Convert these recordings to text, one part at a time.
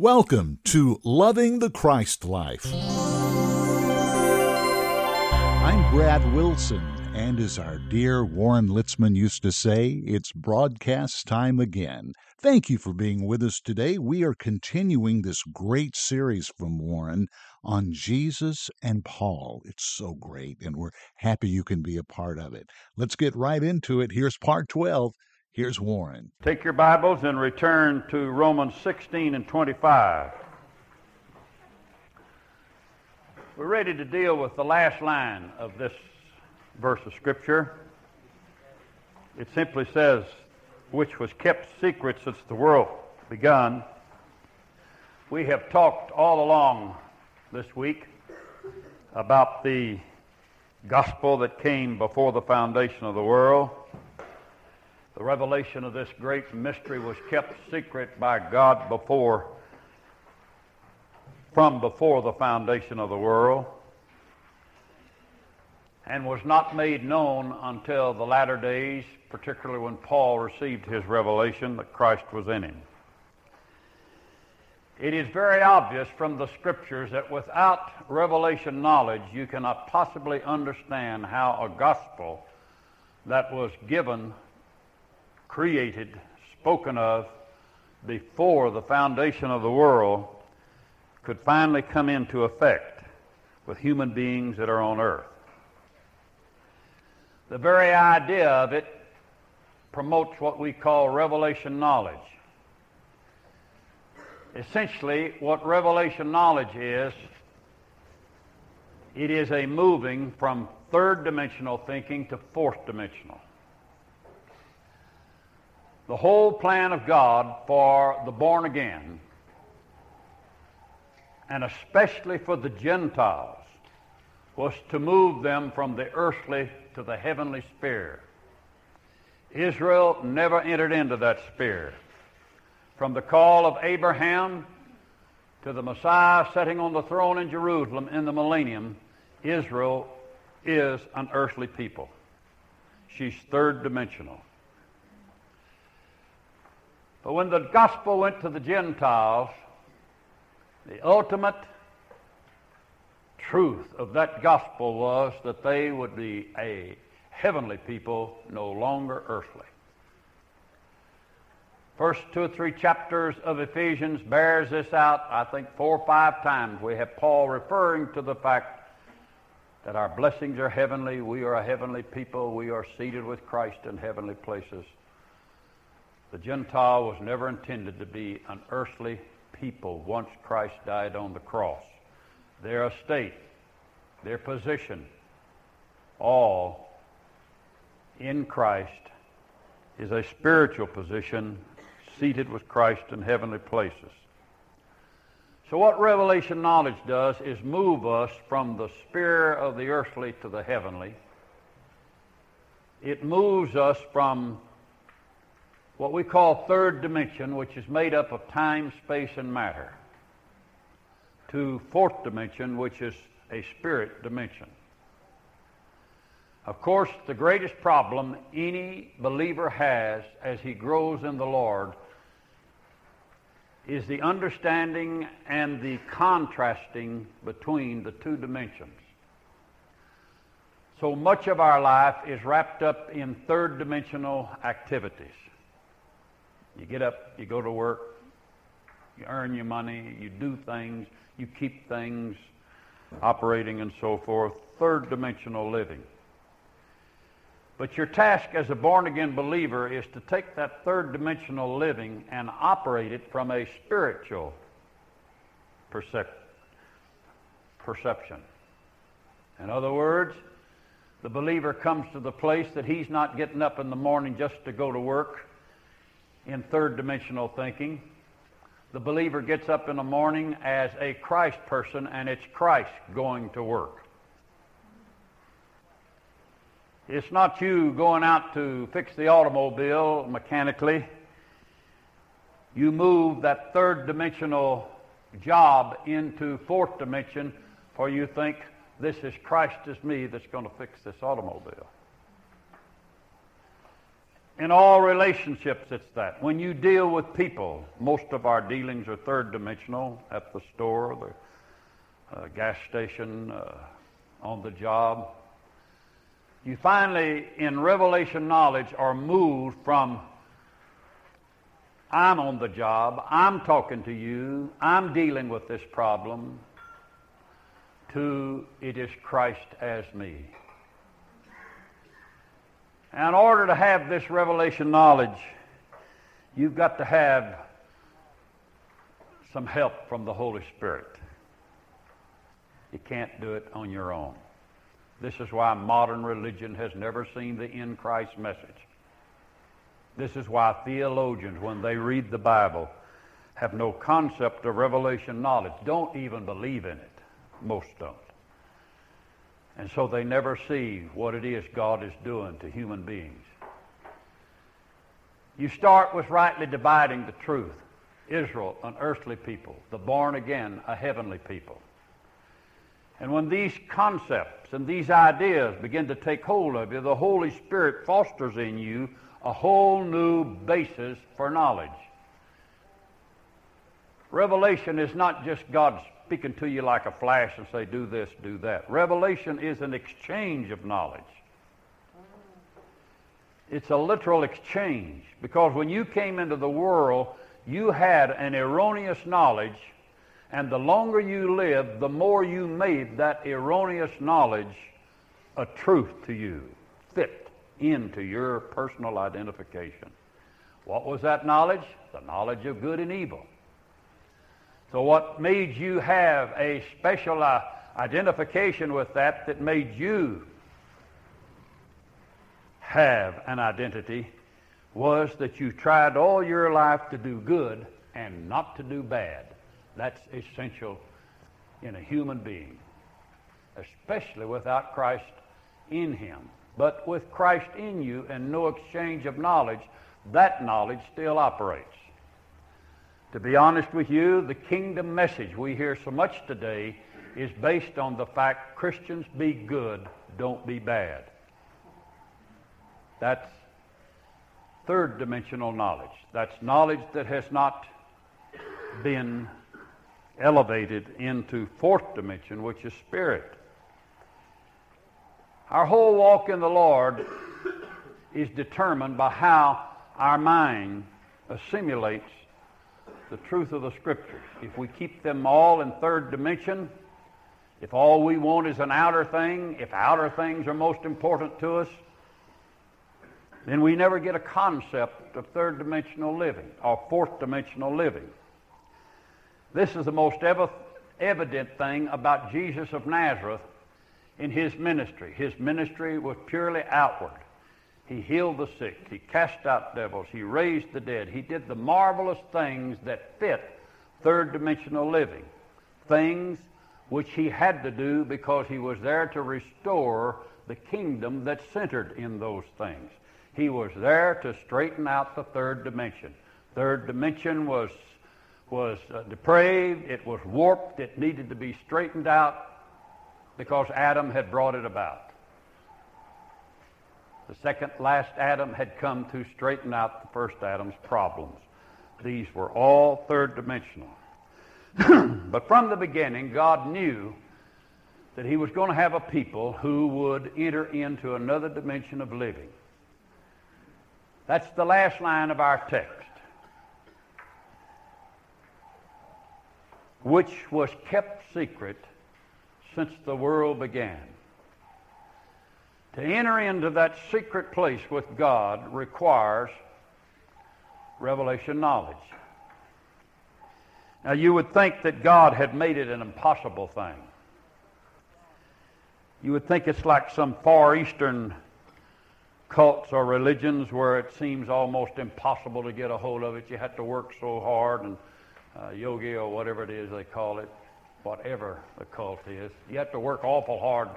Welcome to Loving the Christ Life. I'm Brad Wilson, and as our dear Warren Litzman used to say, it's broadcast time again. Thank you for being with us today. We are continuing this great series from Warren on Jesus and Paul. It's so great, and we're happy you can be a part of it. Let's get right into it. Here's part 12 Here's Warren. Take your Bibles and return to Romans 16 and 25. We're ready to deal with the last line of this verse of Scripture. It simply says, which was kept secret since the world begun. We have talked all along this week about the gospel that came before the foundation of the world. The revelation of this great mystery was kept secret by God before, from before the foundation of the world, and was not made known until the latter days, particularly when Paul received his revelation that Christ was in him. It is very obvious from the scriptures that without revelation knowledge, you cannot possibly understand how a gospel that was given created, spoken of before the foundation of the world could finally come into effect with human beings that are on earth. The very idea of it promotes what we call revelation knowledge. Essentially, what revelation knowledge is, it is a moving from third dimensional thinking to fourth dimensional the whole plan of God for the born again, and especially for the Gentiles, was to move them from the earthly to the heavenly sphere. Israel never entered into that sphere. From the call of Abraham to the Messiah sitting on the throne in Jerusalem in the millennium, Israel is an earthly people. She's third dimensional. But when the gospel went to the Gentiles, the ultimate truth of that gospel was that they would be a heavenly people, no longer earthly. First two or three chapters of Ephesians bears this out. I think four or five times we have Paul referring to the fact that our blessings are heavenly, we are a heavenly people, we are seated with Christ in heavenly places. The Gentile was never intended to be an earthly people once Christ died on the cross. Their estate, their position, all in Christ is a spiritual position seated with Christ in heavenly places. So, what revelation knowledge does is move us from the sphere of the earthly to the heavenly. It moves us from what we call third dimension, which is made up of time, space, and matter, to fourth dimension, which is a spirit dimension. Of course, the greatest problem any believer has as he grows in the Lord is the understanding and the contrasting between the two dimensions. So much of our life is wrapped up in third dimensional activities. You get up, you go to work, you earn your money, you do things, you keep things operating and so forth. Third dimensional living. But your task as a born again believer is to take that third dimensional living and operate it from a spiritual percep- perception. In other words, the believer comes to the place that he's not getting up in the morning just to go to work in third dimensional thinking. The believer gets up in the morning as a Christ person, and it's Christ going to work. It's not you going out to fix the automobile mechanically. You move that third dimensional job into fourth dimension, for you think this is Christ as me that's going to fix this automobile. In all relationships, it's that. When you deal with people, most of our dealings are third dimensional at the store, the uh, gas station, uh, on the job. You finally, in revelation knowledge, are moved from I'm on the job, I'm talking to you, I'm dealing with this problem, to it is Christ as me. And in order to have this revelation knowledge, you've got to have some help from the Holy Spirit. You can't do it on your own. This is why modern religion has never seen the in Christ message. This is why theologians, when they read the Bible, have no concept of revelation knowledge, don't even believe in it. Most don't. And so they never see what it is God is doing to human beings. You start with rightly dividing the truth. Israel, an earthly people. The born again, a heavenly people. And when these concepts and these ideas begin to take hold of you, the Holy Spirit fosters in you a whole new basis for knowledge. Revelation is not just God speaking to you like a flash and say, do this, do that. Revelation is an exchange of knowledge. It's a literal exchange because when you came into the world, you had an erroneous knowledge, and the longer you lived, the more you made that erroneous knowledge a truth to you, fit into your personal identification. What was that knowledge? The knowledge of good and evil. So, what made you have a special uh, identification with that that made you have an identity was that you tried all your life to do good and not to do bad. That's essential in a human being, especially without Christ in him. But with Christ in you and no exchange of knowledge, that knowledge still operates. To be honest with you, the kingdom message we hear so much today is based on the fact Christians be good, don't be bad. That's third dimensional knowledge. That's knowledge that has not been elevated into fourth dimension, which is spirit. Our whole walk in the Lord is determined by how our mind assimilates the truth of the Scriptures. If we keep them all in third dimension, if all we want is an outer thing, if outer things are most important to us, then we never get a concept of third dimensional living or fourth dimensional living. This is the most ev- evident thing about Jesus of Nazareth in his ministry. His ministry was purely outward. He healed the sick. He cast out devils. He raised the dead. He did the marvelous things that fit third dimensional living. Things which he had to do because he was there to restore the kingdom that centered in those things. He was there to straighten out the third dimension. Third dimension was, was uh, depraved, it was warped, it needed to be straightened out because Adam had brought it about. The second last Adam had come to straighten out the first Adam's problems. These were all third dimensional. but from the beginning, God knew that He was going to have a people who would enter into another dimension of living. That's the last line of our text, which was kept secret since the world began. To enter into that secret place with God requires revelation knowledge. Now, you would think that God had made it an impossible thing. You would think it's like some Far Eastern cults or religions where it seems almost impossible to get a hold of it. You have to work so hard, and uh, yogi or whatever it is they call it, whatever the cult is, you have to work awful hard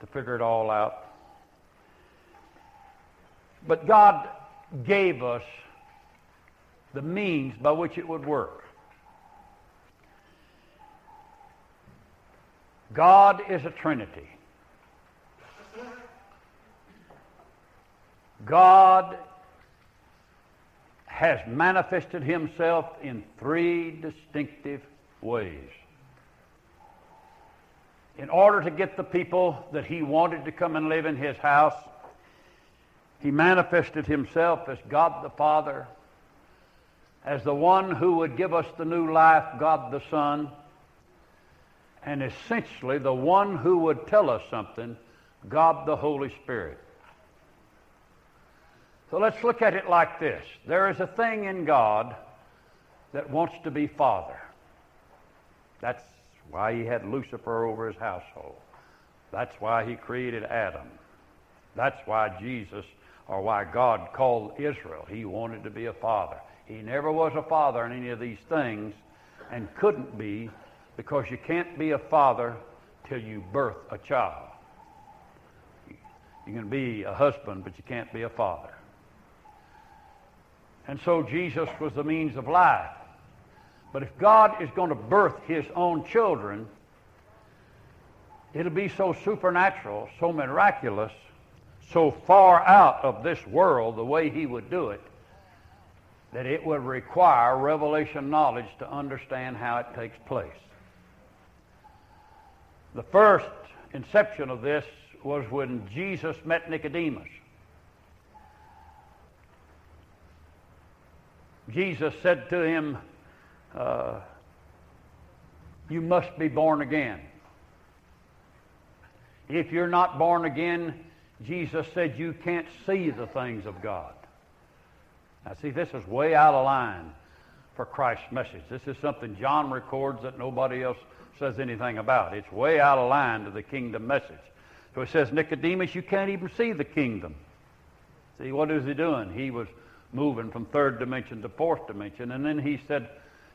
to figure it all out. But God gave us the means by which it would work. God is a Trinity. God has manifested himself in three distinctive ways. In order to get the people that he wanted to come and live in his house, he manifested himself as God the Father, as the one who would give us the new life, God the Son, and essentially the one who would tell us something, God the Holy Spirit. So let's look at it like this there is a thing in God that wants to be Father. That's why he had Lucifer over his household. That's why he created Adam. That's why Jesus, or why God called Israel. He wanted to be a father. He never was a father in any of these things and couldn't be because you can't be a father till you birth a child. You can be a husband, but you can't be a father. And so Jesus was the means of life. But if God is going to birth his own children, it'll be so supernatural, so miraculous, so far out of this world the way he would do it, that it would require revelation knowledge to understand how it takes place. The first inception of this was when Jesus met Nicodemus. Jesus said to him, uh, You must be born again. If you're not born again, Jesus said you can't see the things of God. Now, see, this is way out of line for Christ's message. This is something John records that nobody else says anything about. It's way out of line to the kingdom message. So he says, Nicodemus, you can't even see the kingdom. See, what is he doing? He was moving from third dimension to fourth dimension. And then he said,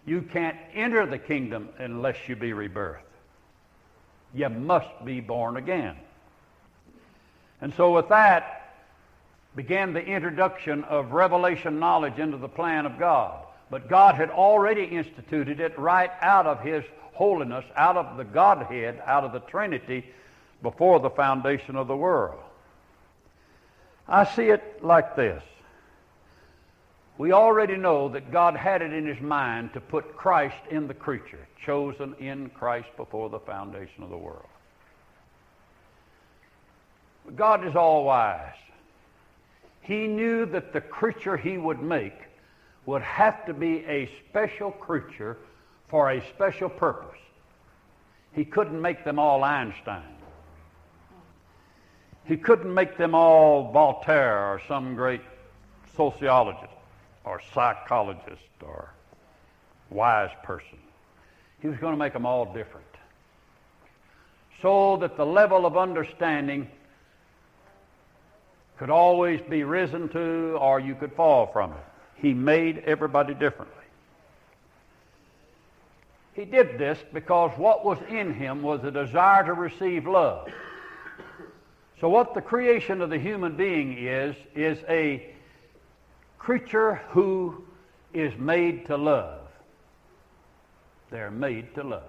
You can't enter the kingdom unless you be rebirthed. You must be born again. And so, with that, began the introduction of revelation knowledge into the plan of God. But God had already instituted it right out of His holiness, out of the Godhead, out of the Trinity, before the foundation of the world. I see it like this we already know that God had it in his mind to put Christ in the creature, chosen in Christ before the foundation of the world. God is all wise. He knew that the creature he would make would have to be a special creature for a special purpose. He couldn't make them all Einstein. He couldn't make them all Voltaire or some great sociologist or psychologist or wise person. He was going to make them all different. So that the level of understanding could always be risen to or you could fall from it. He made everybody differently. He did this because what was in him was a desire to receive love. So, what the creation of the human being is, is a creature who is made to love. They're made to love.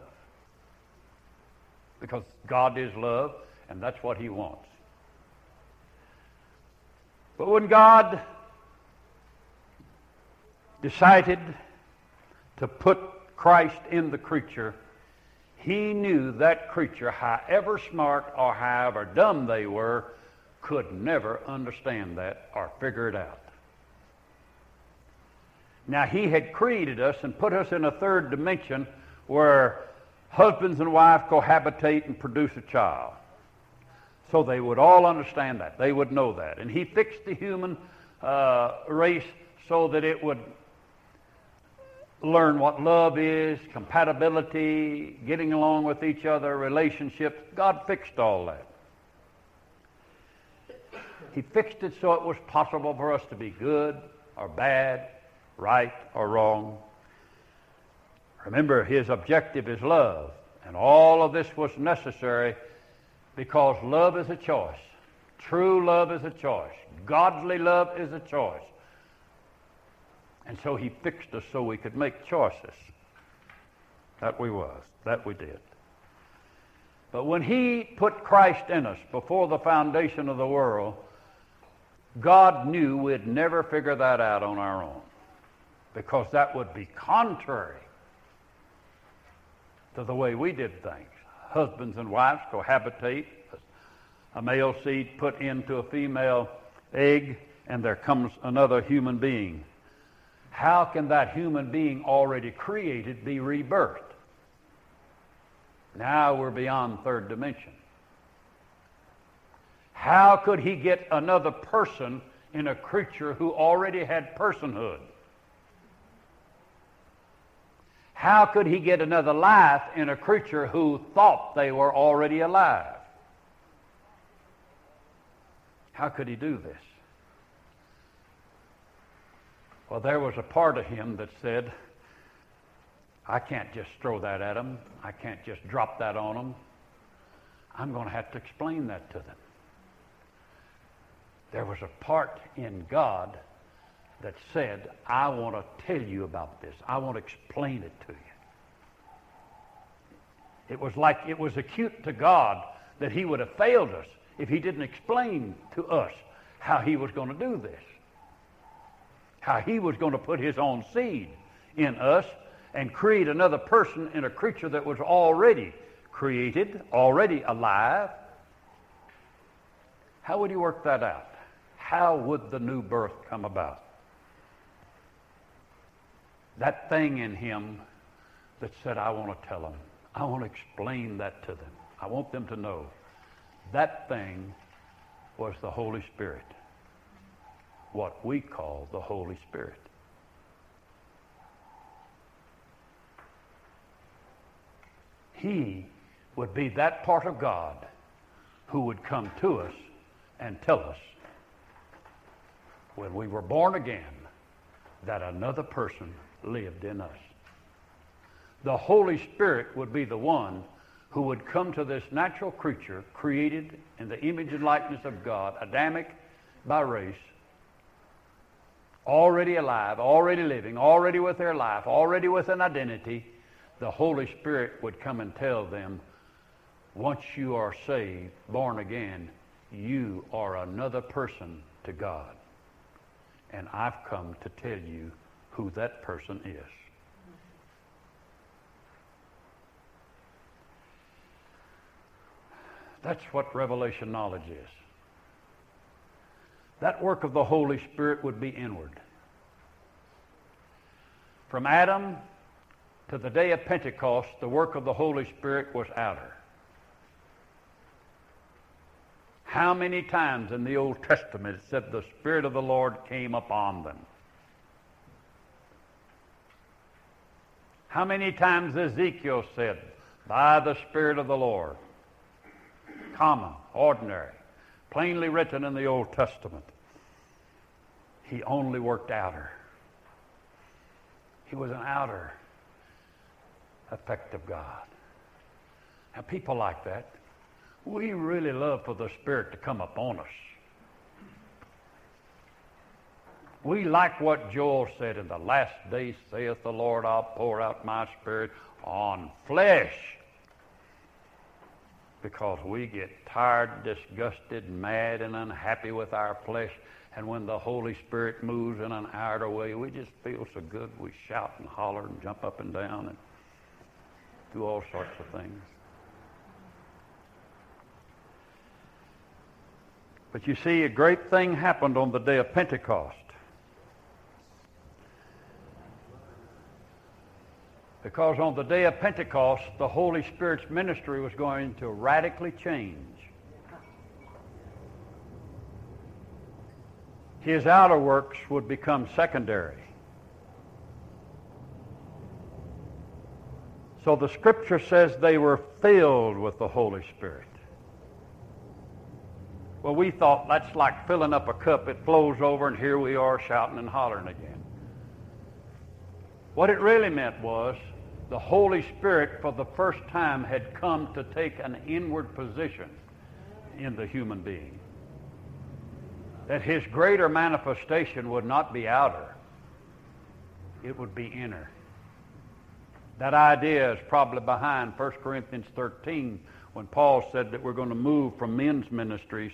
Because God is love, and that's what He wants. But when God decided to put Christ in the creature, He knew that creature, however smart or however dumb they were, could never understand that or figure it out. Now, He had created us and put us in a third dimension where husbands and wives cohabitate and produce a child. So they would all understand that. They would know that. And He fixed the human uh, race so that it would learn what love is, compatibility, getting along with each other, relationships. God fixed all that. He fixed it so it was possible for us to be good or bad, right or wrong. Remember, his objective is love. And all of this was necessary because love is a choice. True love is a choice. Godly love is a choice. And so he fixed us so we could make choices. That we was. That we did. But when he put Christ in us before the foundation of the world, God knew we'd never figure that out on our own because that would be contrary to the way we did things. Husbands and wives cohabitate, a male seed put into a female egg, and there comes another human being. How can that human being already created be rebirthed? Now we're beyond third dimension. How could he get another person in a creature who already had personhood? How could he get another life in a creature who thought they were already alive? How could he do this? Well, there was a part of him that said, I can't just throw that at them. I can't just drop that on them. I'm going to have to explain that to them. There was a part in God that said, I want to tell you about this. I want to explain it to you. It was like it was acute to God that he would have failed us if he didn't explain to us how he was going to do this. How he was going to put his own seed in us and create another person in a creature that was already created, already alive. How would he work that out? How would the new birth come about? That thing in him that said, I want to tell them. I want to explain that to them. I want them to know. That thing was the Holy Spirit. What we call the Holy Spirit. He would be that part of God who would come to us and tell us when we were born again that another person lived in us. The Holy Spirit would be the one who would come to this natural creature created in the image and likeness of God, Adamic by race, already alive, already living, already with their life, already with an identity. The Holy Spirit would come and tell them, once you are saved, born again, you are another person to God. And I've come to tell you who that person is. That's what revelation knowledge is. That work of the Holy Spirit would be inward. From Adam to the day of Pentecost, the work of the Holy Spirit was outer. How many times in the Old Testament it said the Spirit of the Lord came upon them? How many times Ezekiel said, by the Spirit of the Lord? Common, ordinary, plainly written in the Old Testament. He only worked outer. He was an outer effect of God. Now, people like that, we really love for the Spirit to come upon us. We like what Joel said, in the last days saith the Lord, I'll pour out my Spirit on flesh. Because we get tired, disgusted, mad, and unhappy with our flesh. And when the Holy Spirit moves in an outer way, we just feel so good. We shout and holler and jump up and down and do all sorts of things. But you see, a great thing happened on the day of Pentecost. Because on the day of Pentecost, the Holy Spirit's ministry was going to radically change. His outer works would become secondary. So the scripture says they were filled with the Holy Spirit. Well, we thought that's like filling up a cup. It flows over, and here we are shouting and hollering again. What it really meant was the Holy Spirit for the first time had come to take an inward position in the human being. That his greater manifestation would not be outer, it would be inner. That idea is probably behind 1 Corinthians 13 when Paul said that we're going to move from men's ministries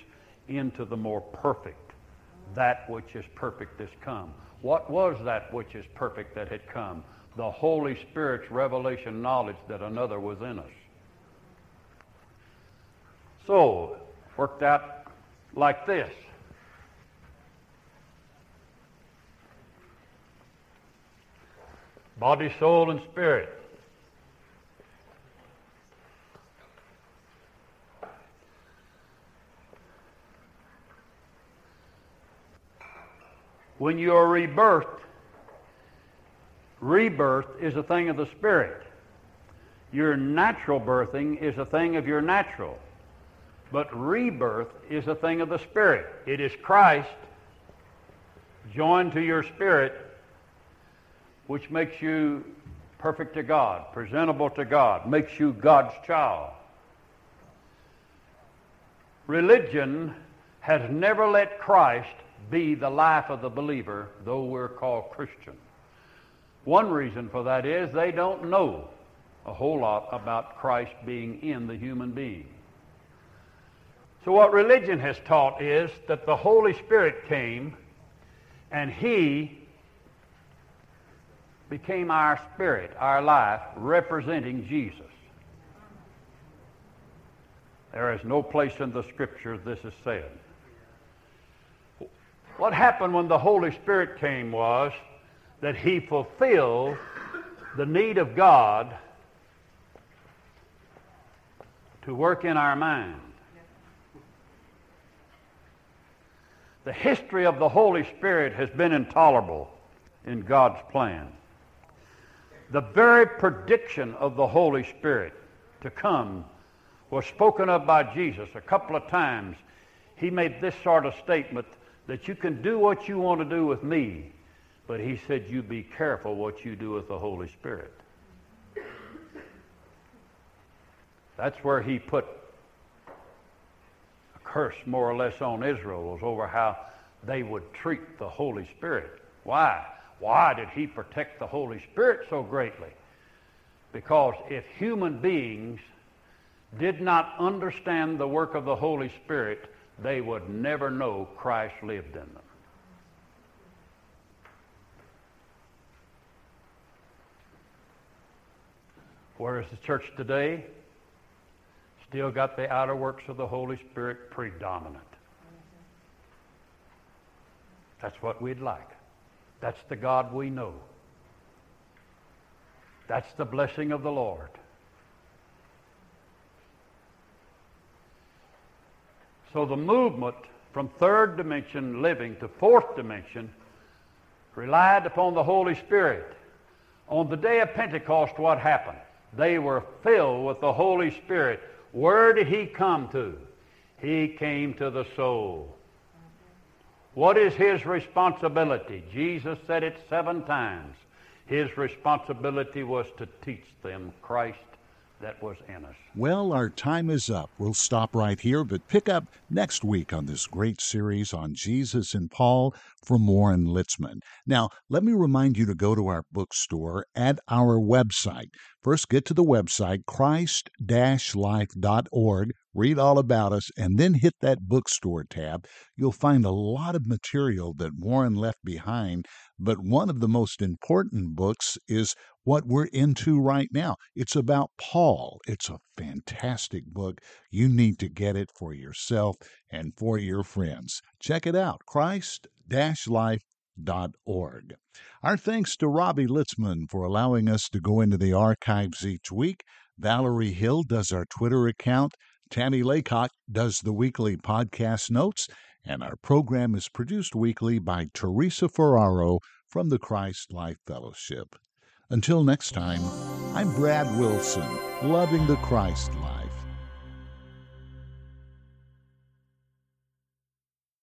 into the more perfect, that which is perfect is come. What was that which is perfect that had come? The Holy Spirit's revelation knowledge that another was in us. So, worked out like this. Body, soul, and spirit. When you are rebirthed, rebirth is a thing of the spirit. Your natural birthing is a thing of your natural. But rebirth is a thing of the spirit. It is Christ joined to your spirit which makes you perfect to God, presentable to God, makes you God's child. Religion has never let Christ be the life of the believer, though we're called Christian. One reason for that is they don't know a whole lot about Christ being in the human being. So, what religion has taught is that the Holy Spirit came and He became our spirit, our life, representing Jesus. There is no place in the Scripture this is said. What happened when the Holy Spirit came was that He fulfilled the need of God to work in our mind. The history of the Holy Spirit has been intolerable in God's plan. The very prediction of the Holy Spirit to come was spoken of by Jesus a couple of times. He made this sort of statement that you can do what you want to do with me, but he said you be careful what you do with the Holy Spirit. That's where he put a curse more or less on Israel was over how they would treat the Holy Spirit. Why? Why did he protect the Holy Spirit so greatly? Because if human beings did not understand the work of the Holy Spirit, they would never know Christ lived in them. Where is the church today? still got the outer works of the Holy Spirit predominant. That's what we'd like. That's the God we know. That's the blessing of the Lord. So the movement from third dimension living to fourth dimension relied upon the Holy Spirit. On the day of Pentecost, what happened? They were filled with the Holy Spirit where did he come to? He came to the soul. What is his responsibility? Jesus said it seven times. His responsibility was to teach them Christ that was in us. Well, our time is up. We'll stop right here, but pick up next week on this great series on Jesus and Paul from Warren Litzman. Now, let me remind you to go to our bookstore at our website. First, get to the website, christ life.org, read all about us, and then hit that bookstore tab. You'll find a lot of material that Warren left behind, but one of the most important books is what we're into right now. It's about Paul. It's a fantastic book. You need to get it for yourself and for your friends. Check it out, christ life.org. Our thanks to Robbie Litzman for allowing us to go into the archives each week. Valerie Hill does our Twitter account. Tammy Lacock does the weekly podcast notes. And our program is produced weekly by Teresa Ferraro from the Christ Life Fellowship. Until next time, I'm Brad Wilson, loving the Christ